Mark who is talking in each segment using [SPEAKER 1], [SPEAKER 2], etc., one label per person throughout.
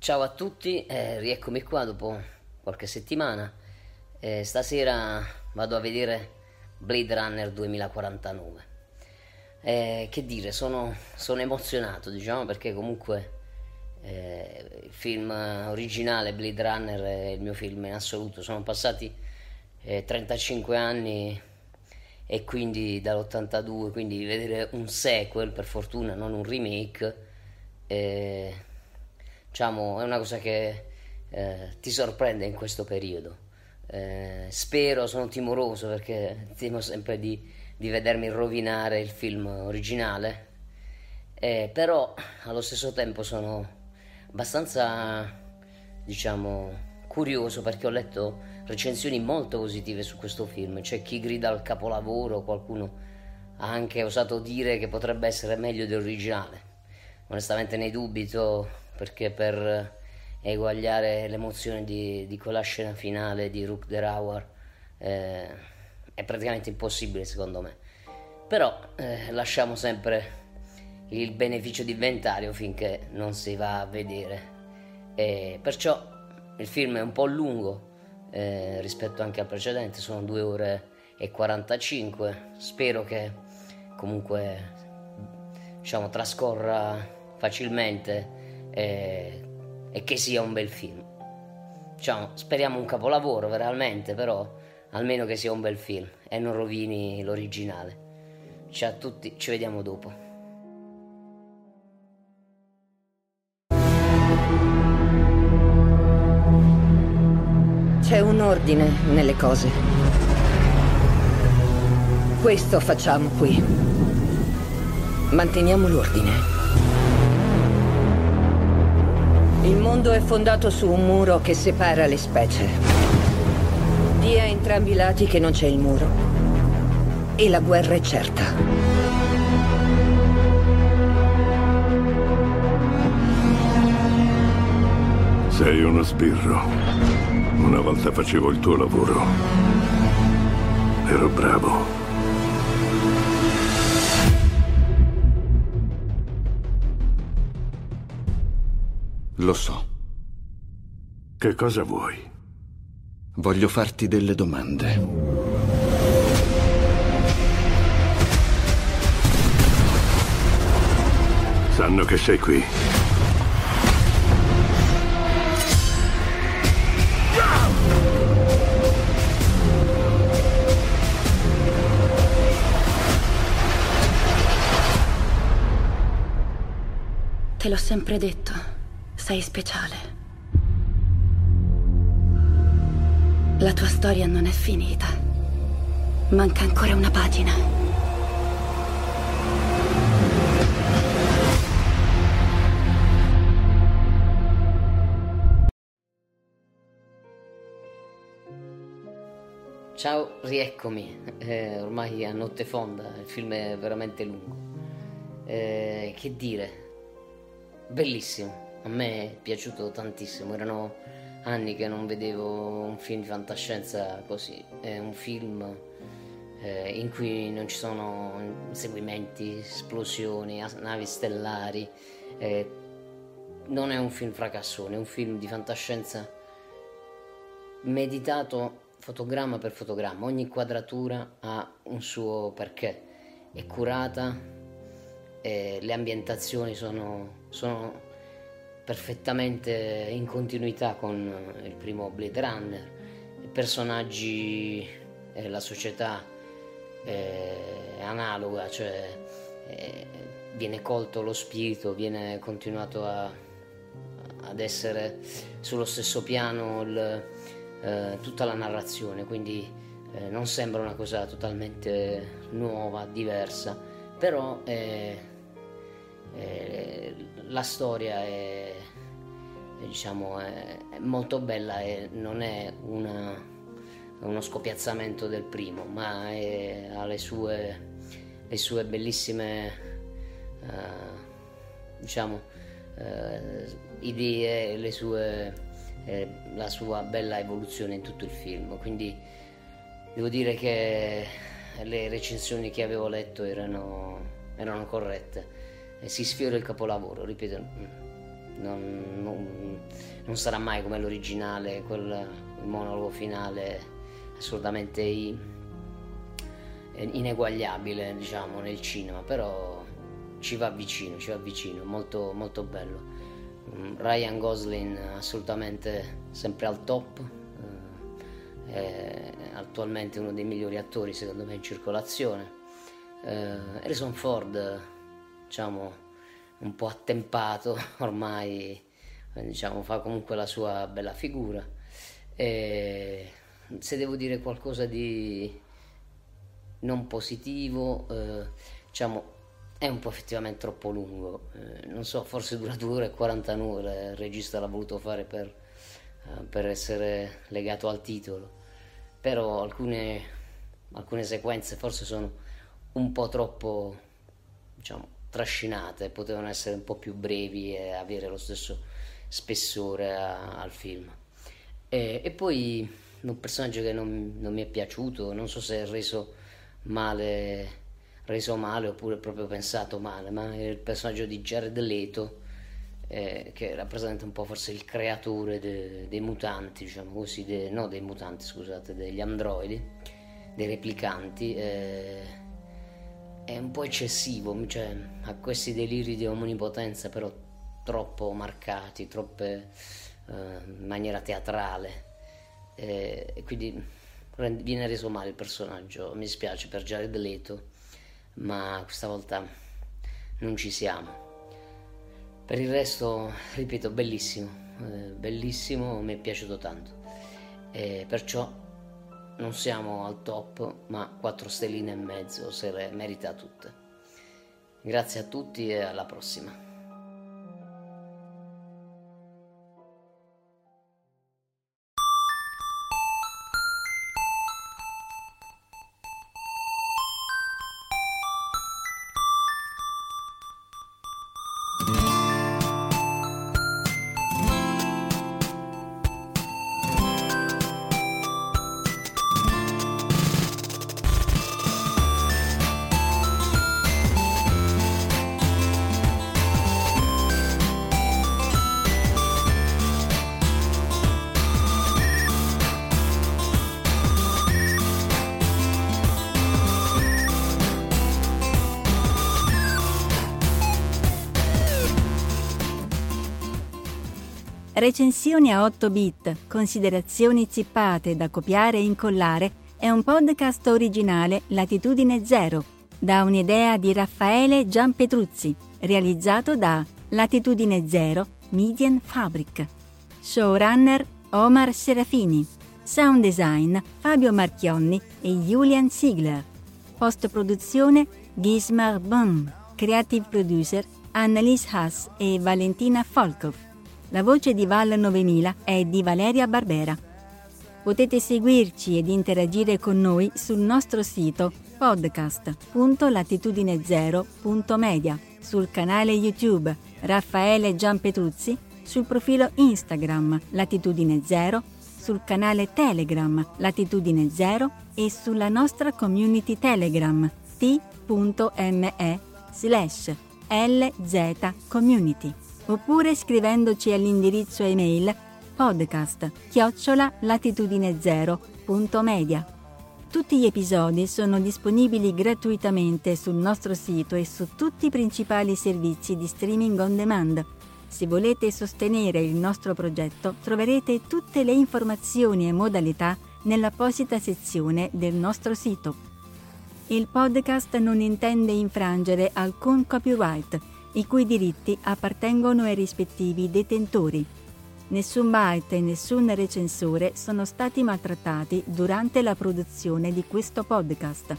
[SPEAKER 1] Ciao a tutti, eh, rieccomi qua dopo qualche settimana. Eh, stasera vado a vedere Blade Runner 2049. Eh, che dire, sono, sono, emozionato, diciamo, perché comunque eh, il film originale Blade Runner è il mio film in assoluto. Sono passati 35 eh, anni e quindi dall'82, quindi vedere un sequel, per fortuna, non un remake eh, diciamo, è una cosa che eh, ti sorprende in questo periodo. Eh, spero, sono timoroso perché temo sempre di, di vedermi rovinare il film originale, eh, però allo stesso tempo sono abbastanza, diciamo, curioso perché ho letto recensioni molto positive su questo film. C'è chi grida al capolavoro, qualcuno ha anche osato dire che potrebbe essere meglio dell'originale. Onestamente ne dubito perché per eguagliare l'emozione di, di quella scena finale di Rook the Hour eh, è praticamente impossibile secondo me. Però eh, lasciamo sempre il beneficio di inventario finché non si va a vedere. E perciò il film è un po' lungo eh, rispetto anche al precedente, sono 2 ore e 45. Spero che comunque diciamo trascorra facilmente e, e che sia un bel film. Diciamo, speriamo un capolavoro veramente, però almeno che sia un bel film e non rovini l'originale. Ciao a tutti, ci vediamo dopo.
[SPEAKER 2] C'è un ordine nelle cose. Questo facciamo qui. Manteniamo l'ordine. Il mondo è fondato su un muro che separa le specie. Di a entrambi i lati che non c'è il muro. E la guerra è certa.
[SPEAKER 3] Sei uno sbirro. Una volta facevo il tuo lavoro. Ero bravo.
[SPEAKER 4] Lo so.
[SPEAKER 3] Che cosa vuoi?
[SPEAKER 4] Voglio farti delle domande.
[SPEAKER 3] Sanno che sei qui.
[SPEAKER 5] Te l'ho sempre detto, sei speciale. La tua storia non è finita. Manca ancora una pagina.
[SPEAKER 1] Ciao, rieccomi. Eh, ormai a notte fonda, il film è veramente lungo. Eh, che dire? Bellissimo, a me è piaciuto tantissimo. Erano anni che non vedevo un film di fantascienza così. È un film eh, in cui non ci sono inseguimenti, esplosioni, navi stellari. Eh, non è un film fracassone, è un film di fantascienza meditato fotogramma per fotogramma, ogni quadratura ha un suo perché, è curata, e le ambientazioni sono, sono perfettamente in continuità con il primo Blade Runner, i personaggi e la società è analoga, cioè viene colto lo spirito, viene continuato a, ad essere sullo stesso piano il, eh, tutta la narrazione, quindi eh, non sembra una cosa totalmente nuova, diversa, però eh, la storia è, diciamo, è, molto bella e non è una, uno scopiazzamento del primo, ma ha le sue, le sue bellissime eh, diciamo, eh, idee, sue eh, la sua bella evoluzione in tutto il film. Quindi devo dire che le recensioni che avevo letto erano, erano corrette. Si sfiora il capolavoro, ripeto, non, non, non sarà mai come l'originale, quel, monologo finale assolutamente ineguagliabile diciamo nel cinema però ci va vicino ci va vicino molto molto bello Mm, Ryan Gosling assolutamente sempre al top, eh, è attualmente uno dei migliori attori secondo me in circolazione. Eh, Harrison Ford, diciamo, un po' attempato ormai, diciamo, fa comunque la sua bella figura. E se devo dire qualcosa di non positivo, eh, diciamo, è un po' effettivamente troppo lungo, eh, non so, forse dura 2 ore e 49, il regista l'ha voluto fare per, eh, per essere legato al titolo, però alcune, alcune, sequenze forse sono un po' troppo, diciamo, trascinate, potevano essere un po' più brevi e avere lo stesso spessore a, al film. E, e, poi un personaggio che non, non mi è piaciuto, non so se è reso male reso male oppure proprio pensato male, ma è il personaggio di Jared Leto eh, che rappresenta un po' forse il creatore de, dei mutanti, diciamo così, de, no dei mutanti, scusate, degli androidi, dei replicanti. Eh, è un po' eccessivo, cioè ha questi deliri di omnipotenza però troppo marcati, troppe eh, in maniera teatrale. Eh, e quindi viene reso male il personaggio, mi spiace per Jared Leto ma questa volta non ci siamo. Per il resto, ripeto, bellissimo, eh, bellissimo, mi è piaciuto tanto. E perciò non siamo al top, ma 4 stelline e mezzo se le merita tutte. Grazie a tutti e alla prossima.
[SPEAKER 6] Recensioni a 8 bit, considerazioni zippate da copiare e incollare è un podcast originale Latitudine Zero, da un'idea di Raffaele Gianpetruzzi, realizzato da Latitudine Zero Median Fabric. Showrunner Omar Serafini. Sound design Fabio Marchionni e Julian Ziegler. Post produzione Gismar Bum. Creative producer Annalise Haas e Valentina Folkov. La voce di Val 9000 è di Valeria Barbera. Potete seguirci ed interagire con noi sul nostro sito podcast.latitudinezero.media, sul canale YouTube Raffaele Gianpetruzzi, sul profilo Instagram Latitudine Zero, sul canale Telegram Latitudine Zero e sulla nostra community Telegram t.me slash lzcommunity oppure scrivendoci all'indirizzo email podcast chiocciola latitudinezero.media. Tutti gli episodi sono disponibili gratuitamente sul nostro sito e su tutti i principali servizi di streaming on demand. Se volete sostenere il nostro progetto troverete tutte le informazioni e modalità nell'apposita sezione del nostro sito. Il podcast non intende infrangere alcun copyright, i cui diritti appartengono ai rispettivi detentori. Nessun byte e nessun recensore sono stati maltrattati durante la produzione di questo podcast.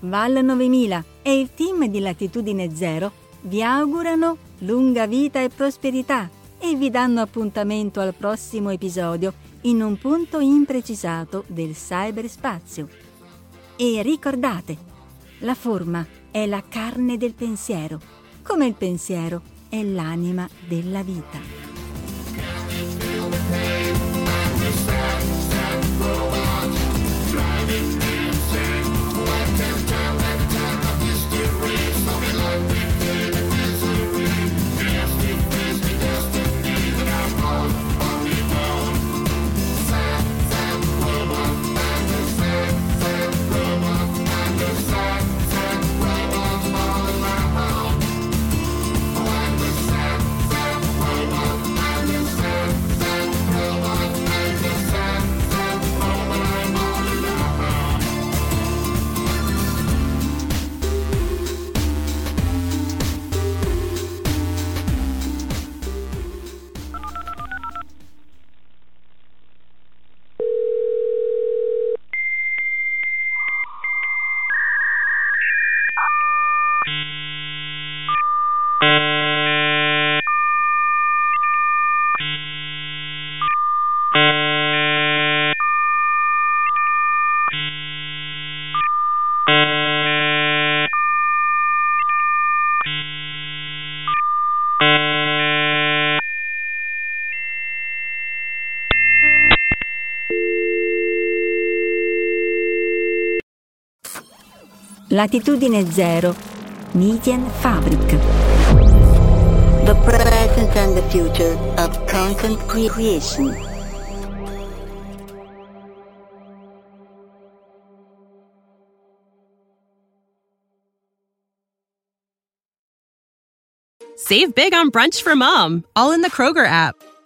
[SPEAKER 6] Val 9000 e il team di Latitudine Zero vi augurano lunga vita e prosperità e vi danno appuntamento al prossimo episodio in un punto imprecisato del cyberspazio. E ricordate, la forma è la carne del pensiero, come il pensiero è l'anima della vita. Latitudine Zero, Median Fabric.
[SPEAKER 7] The present and the future of content creation.
[SPEAKER 8] Save big on brunch for mom, all in the Kroger app.